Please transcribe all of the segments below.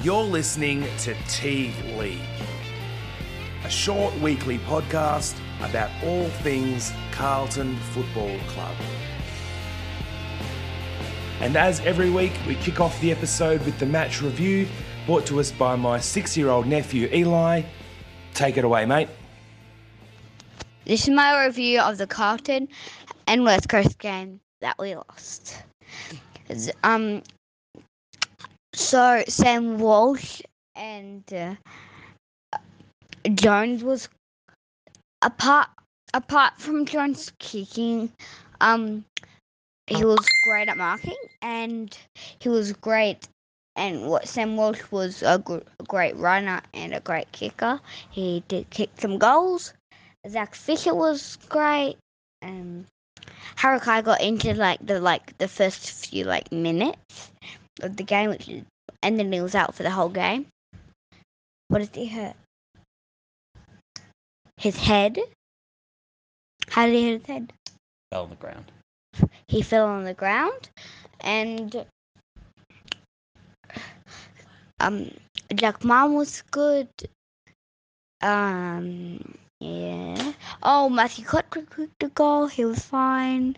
You're listening to Teague League, a short weekly podcast about all things Carlton Football Club. And as every week, we kick off the episode with the match review brought to us by my six year old nephew Eli. Take it away, mate. This is my review of the Carlton and West Coast game that we lost. Um, so Sam Walsh and uh, Jones was apart apart from Jones kicking. Um, he was great at marking and he was great. And what Sam Walsh was a gr- great runner and a great kicker. He did kick some goals. Zach Fisher was great. Um, Harakai got into like the like the first few like minutes of the game, which is, and then he was out for the whole game. What did he hurt? His head. How did he hit his head? fell on the ground. He fell on the ground, and um, Jack Mom was good. Um, yeah. Oh, Matthew Cottrell kicked the goal. He was fine.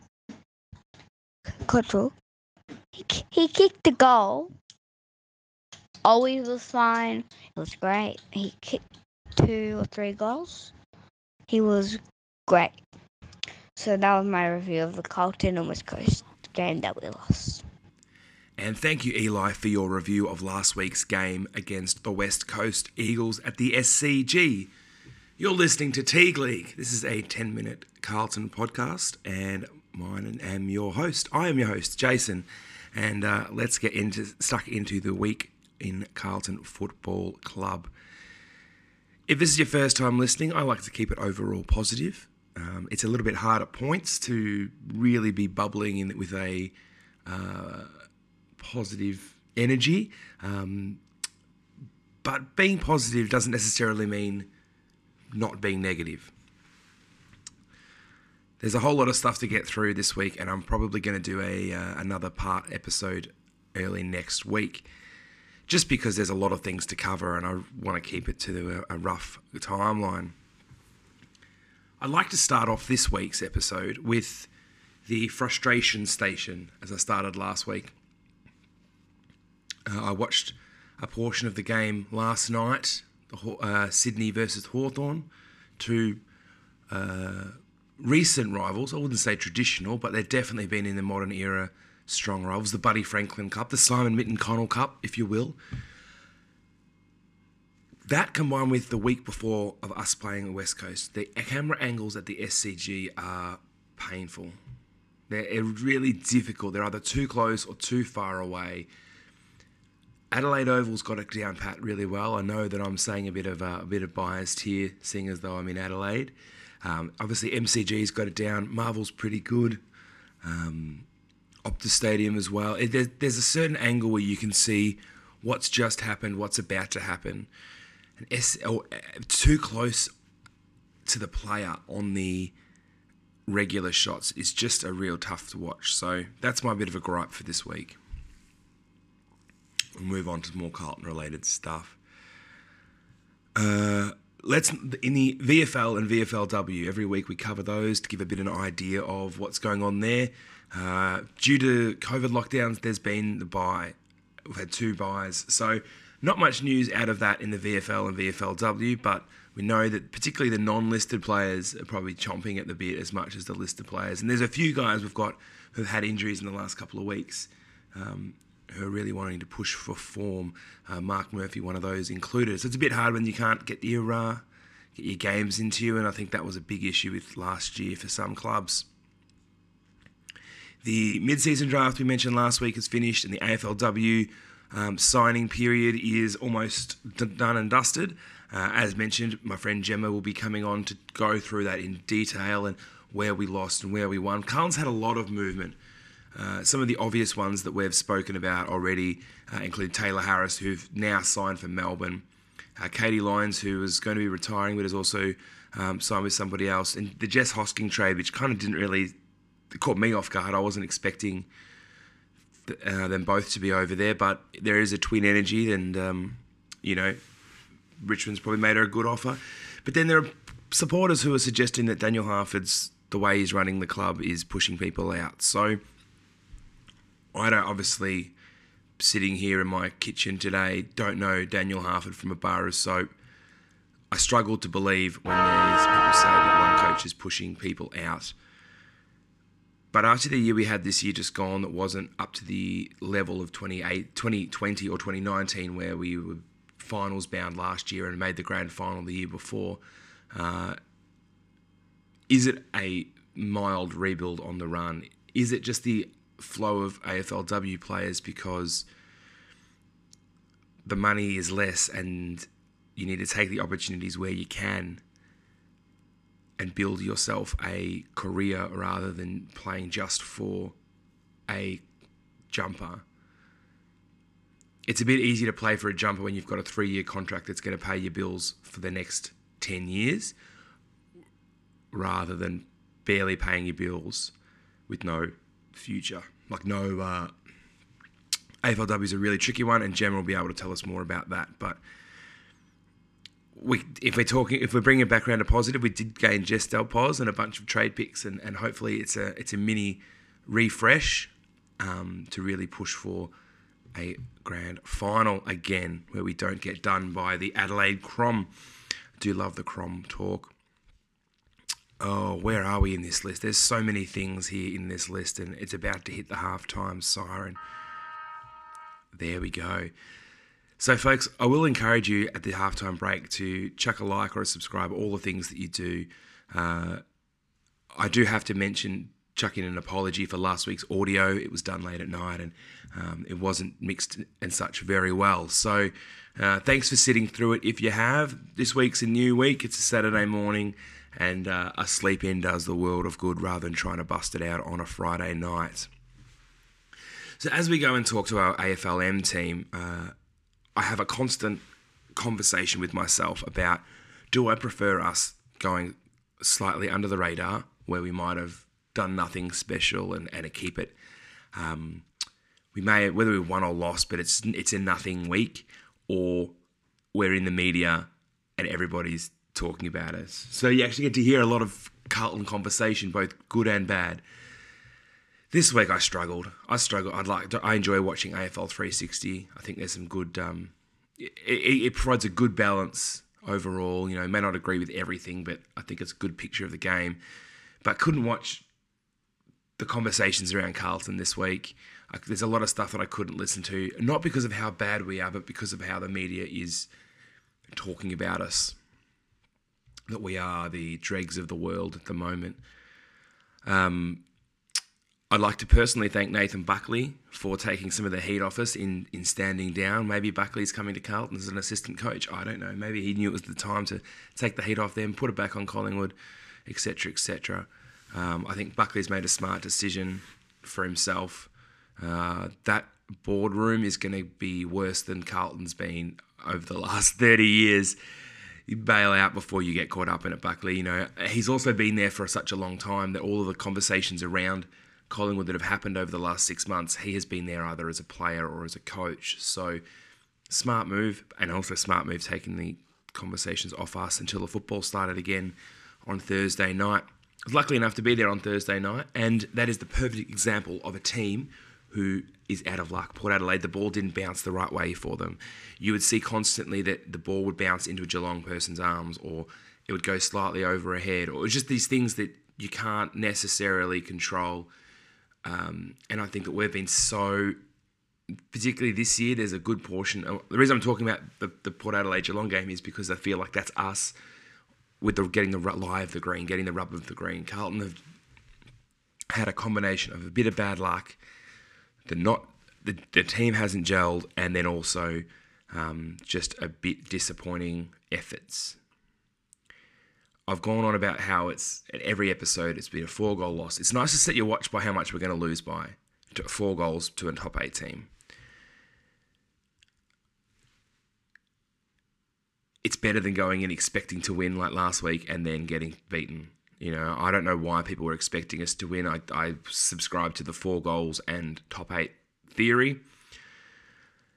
Cottrell. He, kicked the goal. Always was fine. It was great. He kicked two or three goals. He was great. So that was my review of the Carlton and West Coast game that we lost. And thank you, Eli, for your review of last week's game against the West Coast Eagles at the SCG. You're listening to Teague League. This is a 10 minute Carlton podcast, and mine am your host. I am your host, Jason. And uh, let's get into stuck into the week in Carlton Football Club. If this is your first time listening, I like to keep it overall positive. Um, it's a little bit hard at points to really be bubbling in with a uh, positive energy. Um, but being positive doesn't necessarily mean not being negative. There's a whole lot of stuff to get through this week, and I'm probably going to do a uh, another part episode early next week, just because there's a lot of things to cover, and I want to keep it to a, a rough timeline. I'd like to start off this week's episode with the frustration station, as I started last week. Uh, I watched a portion of the game last night, the uh, Sydney versus Hawthorn, two uh, recent rivals. I wouldn't say traditional, but they've definitely been in the modern era strong rivals. The Buddy Franklin Cup, the Simon Mitten Connell Cup, if you will. That combined with the week before of us playing the West Coast, the camera angles at the SCG are painful. They're really difficult. They're either too close or too far away. Adelaide Oval's got it down pat really well. I know that I'm saying a bit of uh, a bit of biased here, seeing as though I'm in Adelaide. Um, obviously, MCG's got it down. Marvel's pretty good. Um, Optus Stadium as well. It, there, there's a certain angle where you can see what's just happened, what's about to happen. And S, or, uh, too close to the player on the regular shots is just a real tough to watch. So that's my bit of a gripe for this week. We'll move on to more Carlton related stuff. Uh, let's in the VFL and VFLW every week we cover those to give a bit of an idea of what's going on there. Uh, due to COVID lockdowns, there's been the buy. We've had two buys, so not much news out of that in the VFL and VFLW, but we know that particularly the non-listed players are probably chomping at the bit as much as the listed players. And there's a few guys we've got who've had injuries in the last couple of weeks. Um, are really wanting to push for form. Uh, Marc Murphy, one of those included. So it's a bit hard when you can't get your uh, get your games into you, and I think that was a big issue with last year for some clubs. The mid-season draft we mentioned last week is finished, and the AFLW um, signing period is almost done and dusted. Uh, as mentioned, my friend Gemma will be coming on to go through that in detail and where we lost and where we won. Carl's had a lot of movement. Uh, some of the obvious ones that we've spoken about already uh, include Tayla Harris, who've now signed for Melbourne, uh, Katie Loynes, who was going to be retiring but has also um, signed with somebody else, and the Jess Hosking trade, which kind of didn't really caught me off guard. I wasn't expecting uh, them both to be over there, but there is a twin energy, and um, you know, Richmond's probably made her a good offer. But then there are supporters who are suggesting that Daniel Harford's the way he's running the club is pushing people out. So I don't obviously sitting here in my kitchen today don't know Daniel Harford from a bar of soap. I struggle to believe when there's people say that one coach is pushing people out. But after the year we had this year just gone that wasn't up to the level of 28, 2020 or 2019 where we were finals bound last year and made the grand final the year before, uh, is it a mild rebuild on the run? Is it just the flow of AFLW players because the money is less and you need to take the opportunities where you can and build yourself a career rather than playing just for a jumper. It's a bit easier to play for a jumper when you've got a three year contract that's going to pay your bills for the next 10 years rather than barely paying your bills with no future. Like, no. Uh, AFLW is a really tricky one, and Jem will be able to tell us more about that. But we, if we're talking, if we're bringing it back around to positive, we did gain Jess Dal Pos and a bunch of trade picks, and, and hopefully it's a it's a mini refresh um, to really push for a grand final again, where we don't get done by the Adelaide Crom. do love the Crom talk. Oh, where are we in this list? There's so many things here in this list, and it's about to hit the halftime siren. There we go. So, folks, I will encourage you at the halftime break to chuck a like or a subscribe, all the things that you do. Uh, I do have to mention, chuck in an apology for last week's audio. It was done late at night and um, it wasn't mixed and such very well. So, uh, thanks for sitting through it. If you have, this week's a new week. It's a Saturday morning, and uh, a sleep in does the world of good rather than trying to bust it out on a Friday night. So, as we go and talk to our AFLM team, uh, I have a constant conversation with myself about do I prefer us going slightly under the radar where we might have done nothing special and, and keep it. Um, we may whether we won or lost, but it's it's a nothing week, or we're in the media and everybody's talking about us. So you actually get to hear a lot of Carlton conversation, both good and bad. This week I struggled. I struggled. I'd like. I enjoy watching AFL 360. I think there's some good. Um, it, it, it provides a good balance overall. You know, may not agree with everything, but I think it's a good picture of the game. But couldn't watch the conversations around Carlton this week. I, there's a lot of stuff that I couldn't listen to, not because of how bad we are, but because of how the media is talking about us. That we are the dregs of the world at the moment. Um, I'd like to personally thank Nathan Buckley for taking some of the heat off us in, in standing down. Maybe Buckley's coming to Carlton as an assistant coach. I don't know. Maybe he knew it was the time to take the heat off them, put it back on Collingwood, etc., etc. Um, I think Buckley's made a smart decision for himself. Uh, that boardroom is going to be worse than Carlton's been over the last 30 years. You bail out before you get caught up in it, Buckley. You know, he's also been there for such a long time that all of the conversations around – Collingwood that have happened over the last six months, he has been there either as a player or as a coach. So smart move, and also smart move taking the conversations off us until the football started again on Thursday night. Was lucky enough to be there on Thursday night, and that is the perfect example of a team who is out of luck. Port Adelaide, the ball didn't bounce the right way for them. You would see constantly that the ball would bounce into a Geelong person's arms, or it would go slightly over a head, or just these things that you can't necessarily control um, and I think that we've been so, particularly this year, there's a good portion. the reason I'm talking about the, the Port Adelaide Geelong game is because I feel like that's us with the getting the lie of the green, getting the rub of the green. Carlton have had a combination of a bit of bad luck, the not the, the team hasn't gelled, and then also um, just a bit disappointing efforts. I've gone on about how it's at every episode it's been a four goal loss. It's nice to set your watch by how much we're going to lose by. To four goals to a top eight team. It's better than going in expecting to win like last week and then getting beaten. You know, I don't know why people were expecting us to win. I, I subscribe to the four goals and top eight theory.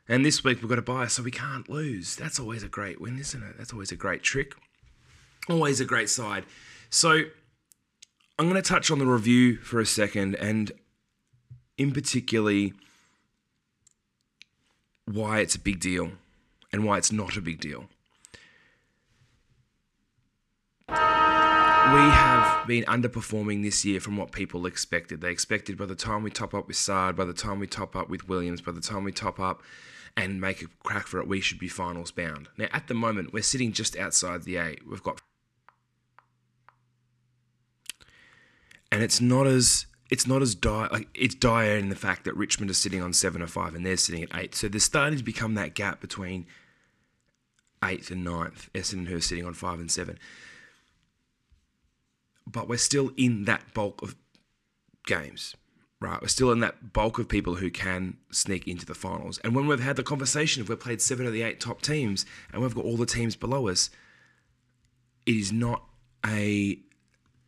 And this week we've got a buy, so we can't lose. That's always a great win, isn't it? That's always a great trick. Always a great side. So I'm going to touch on the review for a second, and in particularly why it's a big deal and why it's not a big deal. We have been underperforming this year from what people expected. They expected by the time we top up with Saad, by the time we top up with Williams, by the time we top up and make a crack for it, we should be finals bound. Now, at the moment, we're sitting just outside the eight. We've got. And it's not as it's not as dire like it's dire in the fact that Richmond are sitting on seven or five and they're sitting at eight. So there's starting to become that gap between eighth and ninth. Essendon who are sitting on five and seven but we're still in that bulk of games, right? We're still in that bulk of people who can sneak into the finals. And when we've had the conversation, if we've played seven of the eight top teams and we've got all the teams below us, it is not a,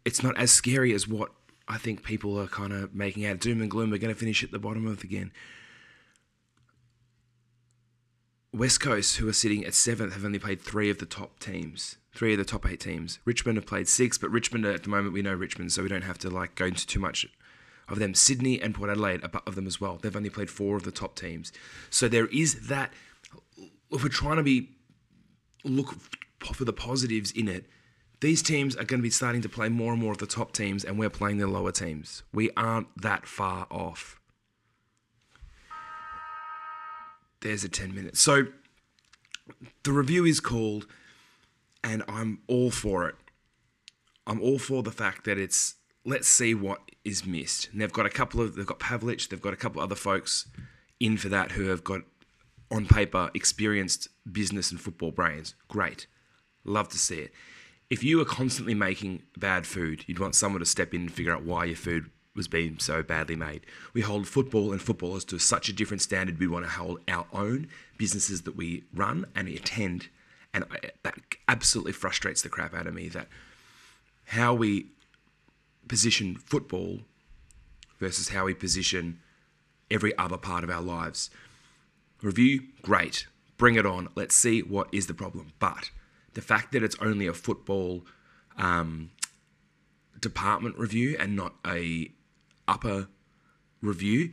it's not as scary as what I think people are kind of making out. Doom and gloom. We're going to finish at the bottom of again. West Coast, who are sitting at seventh, have only played three of the top teams three of the top eight teams. Richmond have played six, but Richmond at the moment we know Richmond, so we don't have to like go into too much of them. Sydney and Port Adelaide are of them as well. They've only played four of the top teams, so there is that. If we're trying to be look for the positives in it, these teams are going to be starting to play more and more of the top teams, and we're playing the lower teams. We aren't that far off. There's a 10 minutes. So the review is called and I'm all for it. I'm all for the fact that it's let's see what is missed. And they've got a couple of they've got Pavlich, they've got a couple other folks in for that who have got on paper experienced business and football brains. Great. Love to see it. If you were constantly making bad food, you'd want someone to step in and figure out why your food was being so badly made. We hold football and footballers to such a different standard. We want to hold our own businesses that we run and attend and that absolutely frustrates the crap out of me that how we position football versus how we position every other part of our lives. Review, great. Bring it on. Let's see what is the problem. But the fact that it's only a football um, department review and not a upper review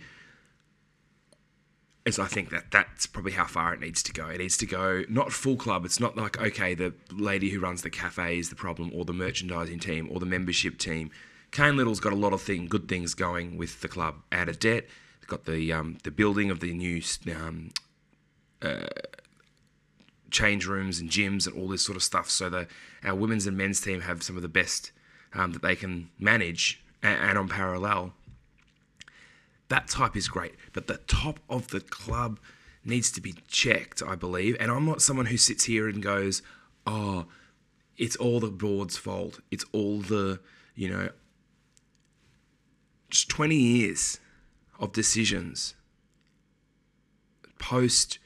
is I think that that's probably how far it needs to go. It needs to go not full club. It's not like okay, the lady who runs the cafe is the problem, or the merchandising team, or the membership team. Cain Liddle's got a lot of thing, good things going with the club. Out of debt, they've got the um, the building of the new um, uh, change rooms and gyms and all this sort of stuff. So that our women's and men's team have some of the best um, that they can manage, and, and on parallel that type is great, but the top of the club needs to be checked, I believe. And I'm not someone who sits here and goes, oh, it's all the board's fault. It's all the, you know, just 20 years of decisions post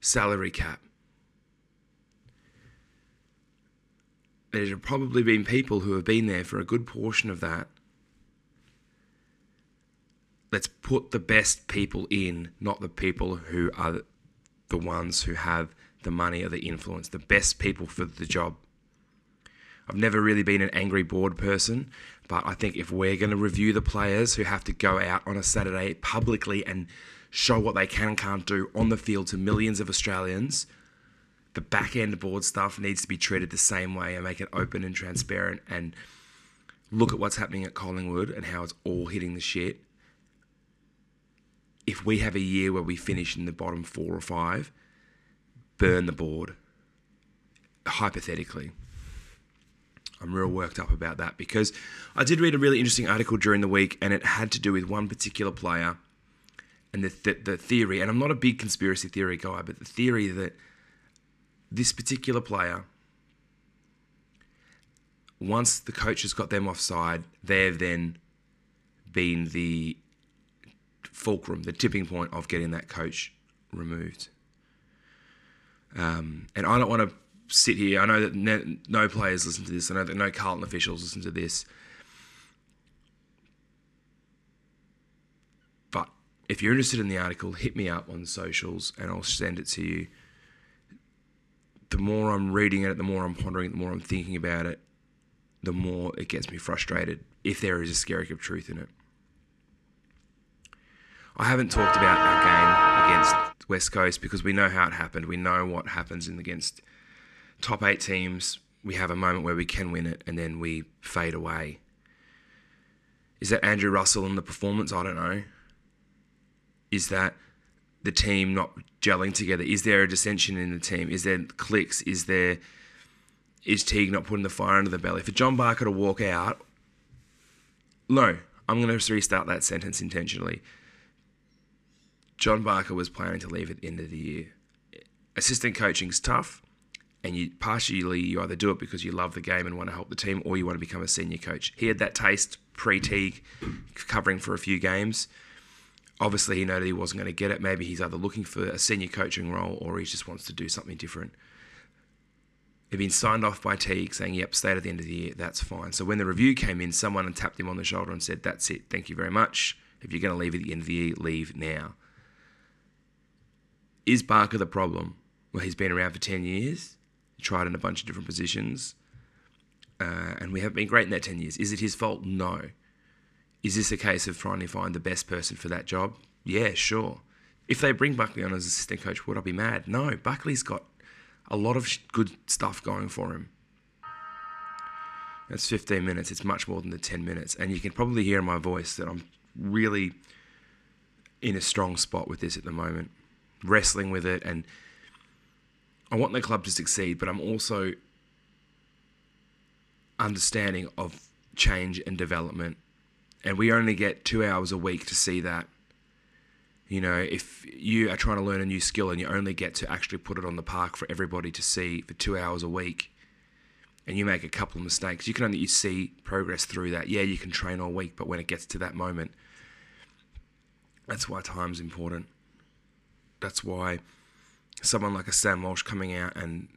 salary cap. There have probably been people who have been there for a good portion of that let's put the best people in, not the people who are the ones who have the money or the influence, the best people for the job. I've never really been an angry board person, but I think if we're going to review the players who have to go out on a Saturday publicly and show what they can and can't do on the field to millions of Australians, the back end board stuff needs to be treated the same way and make it open and transparent and look at what's happening at Collingwood and how it's all hitting the shit if we have a year where we finish in the bottom four or five, burn the board. Hypothetically. I'm real worked up about that because I did read a really interesting article during the week and it had to do with one particular player and the, the, the theory, and I'm not a big conspiracy theory guy, but the theory that this particular player, once the coach has got them offside, they've then been the fulcrum, the tipping point of getting that coach removed. Um, and I don't want to sit here. I know that no, no players listen to this. I know that no Carlton officials listen to this. But if you're interested in the article, hit me up on the socials and I'll send it to you. The more I'm reading it, the more I'm pondering it, the more I'm thinking about it, the more it gets me frustrated if there is a skerrick of truth in it. I haven't talked about our game against West Coast because we know how it happened. We know what happens in against top eight teams. We have a moment where we can win it and then we fade away. Is that Andrew Russell and the performance? I don't know. Is that the team not gelling together? Is there a dissension in the team? Is there clicks? Is there is Teague not putting the fire under the belly? For John Barker to walk out, no, I'm going to restart that sentence intentionally. John Barker was planning to leave at the end of the year. Assistant coaching's tough, and you partially you either do it because you love the game and want to help the team, or you want to become a senior coach. He had that taste pre-Teague, covering for a few games. Obviously, he noted he wasn't going to get it. Maybe he's either looking for a senior coaching role or he just wants to do something different. He'd been signed off by Teague saying, yep, stay at the end of the year, that's fine. So when the review came in, someone tapped him on the shoulder and said, that's it, thank you very much. If you're going to leave at the end of the year, leave now. Is Barker the problem? Well, he's been around for 10 years, tried in a bunch of different positions, uh, and we haven't been great in that 10 years. Is it his fault? No. Is this a case of trying to find the best person for that job? Yeah, sure. If they bring Buckley on as assistant coach, would I be mad? No, Buckley's got a lot of good stuff going for him. That's 15 minutes. It's much more than the 10 minutes. And you can probably hear in my voice that I'm really in a strong spot with this at the moment, wrestling with it. And I want the club to succeed, but I'm also understanding of change and development. And we only get two hours a week to see that. You know, if you are trying to learn a new skill and you only get to actually put it on the park for everybody to see for two hours a week, and you make a couple of mistakes, you can only see progress through that. Yeah, you can train all week, but when it gets to that moment, that's why time's important. That's why someone like a Sam Walsh coming out and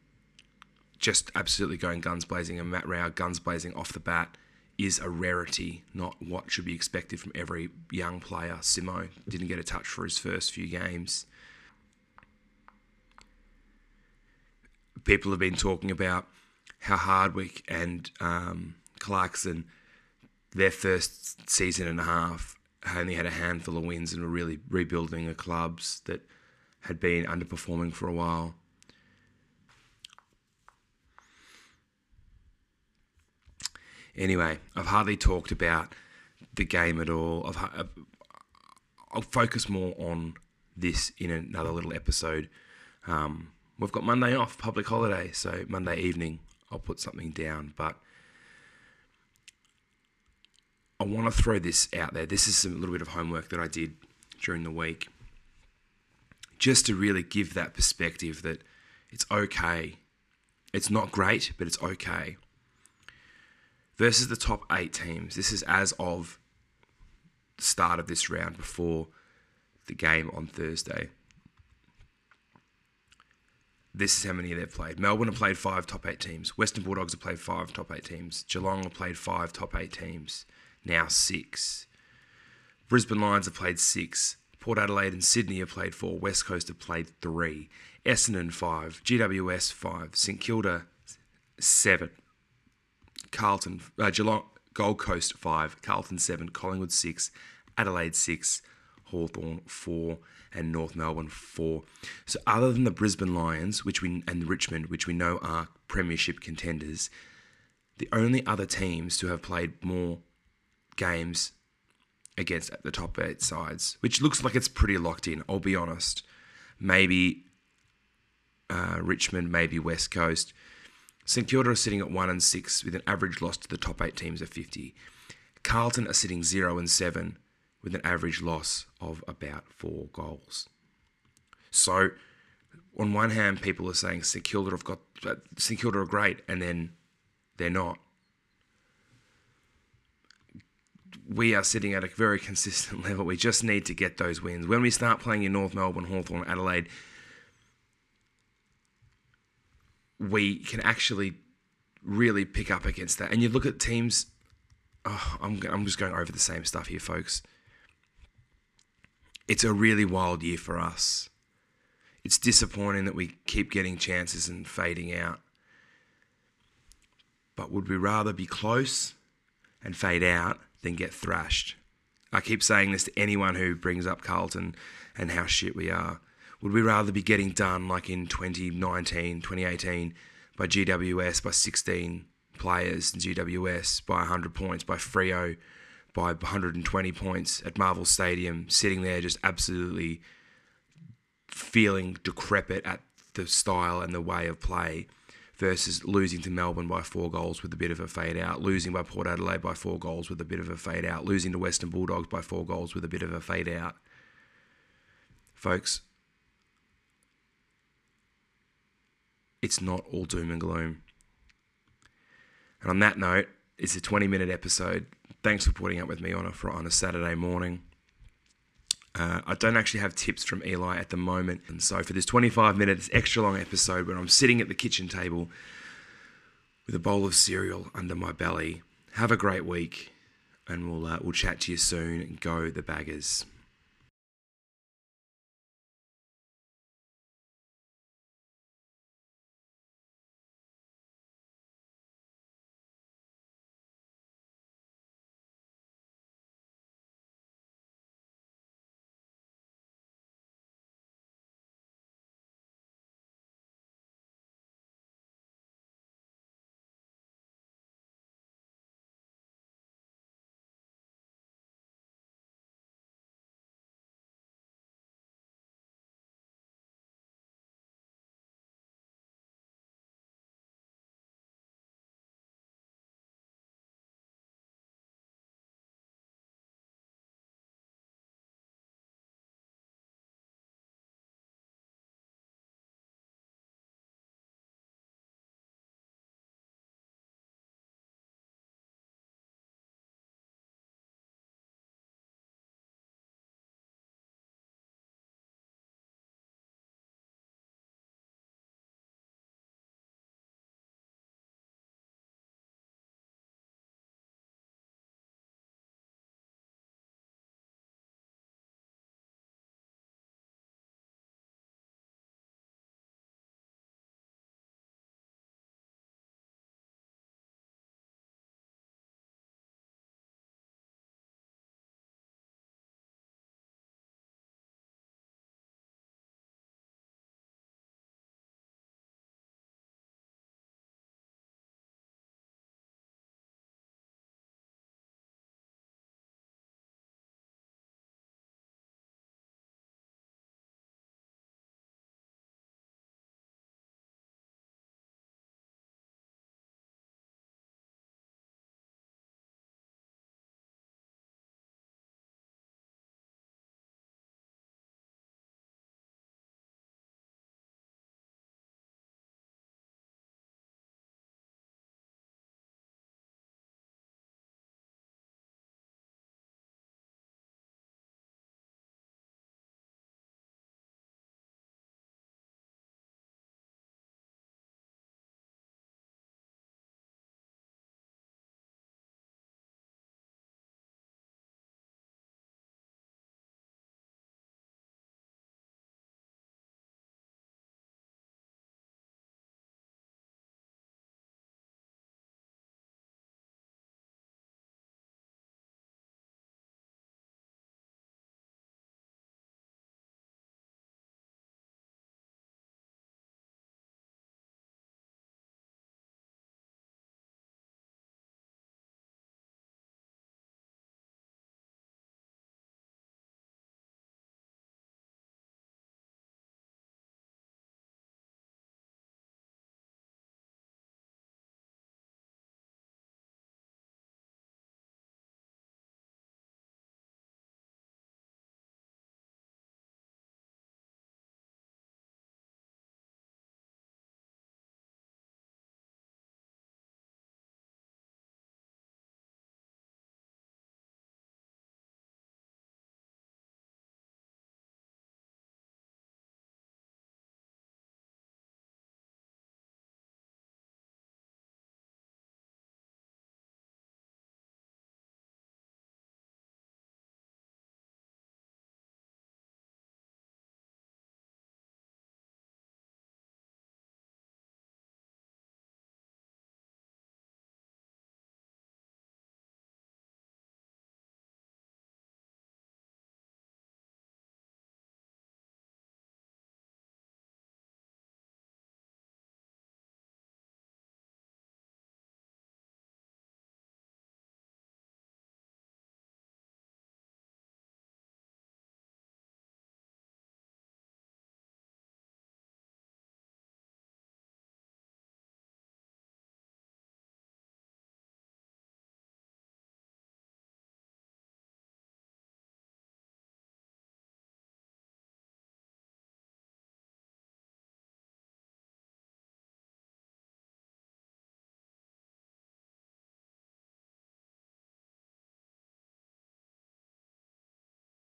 just absolutely going guns blazing and Matt Rowell guns blazing off the bat is a rarity, not what should be expected from every young player. Simo didn't get a touch for his first few games. People have been talking about how Hardwick and um, Clarkson, their first season and a half, only had a handful of wins and were really rebuilding the clubs that had been underperforming for a while. Anyway, I've hardly talked about the game at all. I've, I'll focus more on this in another little episode. Um, we've got Monday off, public holiday, so Monday evening I'll put something down. But I want to throw this out there. This is a little bit of homework that I did during the week, just to really give that perspective that it's okay. It's not great, but it's okay versus the top eight teams. This is as of the start of this round before the game on Thursday. This is how many they've played. Melbourne have played five top eight teams. Western Bulldogs have played five top eight teams. Geelong have played five top eight teams. Now six. Brisbane Lions have played six. Port Adelaide and Sydney have played four. West Coast have played three. Essendon five. GWS five. St Kilda seven. Carlton, uh, Geelong, Gold Coast 5, Carlton 7, Collingwood 6, Adelaide 6, Hawthorn 4, and North Melbourne 4. So other than the Brisbane Lions, which we and Richmond, which we know are premiership contenders, the only other teams to have played more games against the top eight sides, which looks like it's pretty locked in, I'll be honest. Maybe uh, Richmond, maybe West Coast. St Kilda are sitting at 1 and 6 with an average loss to the top 8 teams of 50. Carlton are sitting 0 and 7 with an average loss of about 4 goals. So, on one hand, people are saying St Kilda have got uh, St Kilda are great, and then they're not. We are sitting at a very consistent level. We just need to get those wins. When we start playing in North Melbourne, Hawthorn, Adelaide, we can actually really pick up against that. And you look at teams. Oh, I'm I'm just going over the same stuff here, folks. It's a really wild year for us. It's disappointing that we keep getting chances and fading out. But would we rather be close and fade out than get thrashed? I keep saying this to anyone who brings up Carlton and how shit we are. Would we rather be getting done like in 2019, 2018 by GWS by 16 players in GWS by 100 points, by Freo by 120 points at Marvel Stadium, sitting there just absolutely feeling decrepit at the style and the way of play versus losing to Melbourne by four goals with a bit of a fade out, losing by Port Adelaide by four goals with a bit of a fade out, losing to Western Bulldogs by four goals with a bit of a fade out. Folks, it's not all doom and gloom. And on that note, it's a 20 minute episode. Thanks for putting up with me on a, on a Saturday morning. Uh, I don't actually have tips from Eli at the moment. And so for this 25 minutes extra long episode where I'm sitting at the kitchen table with a bowl of cereal under my belly, have a great week and we'll, uh, we'll chat to you soon. Go the baggers.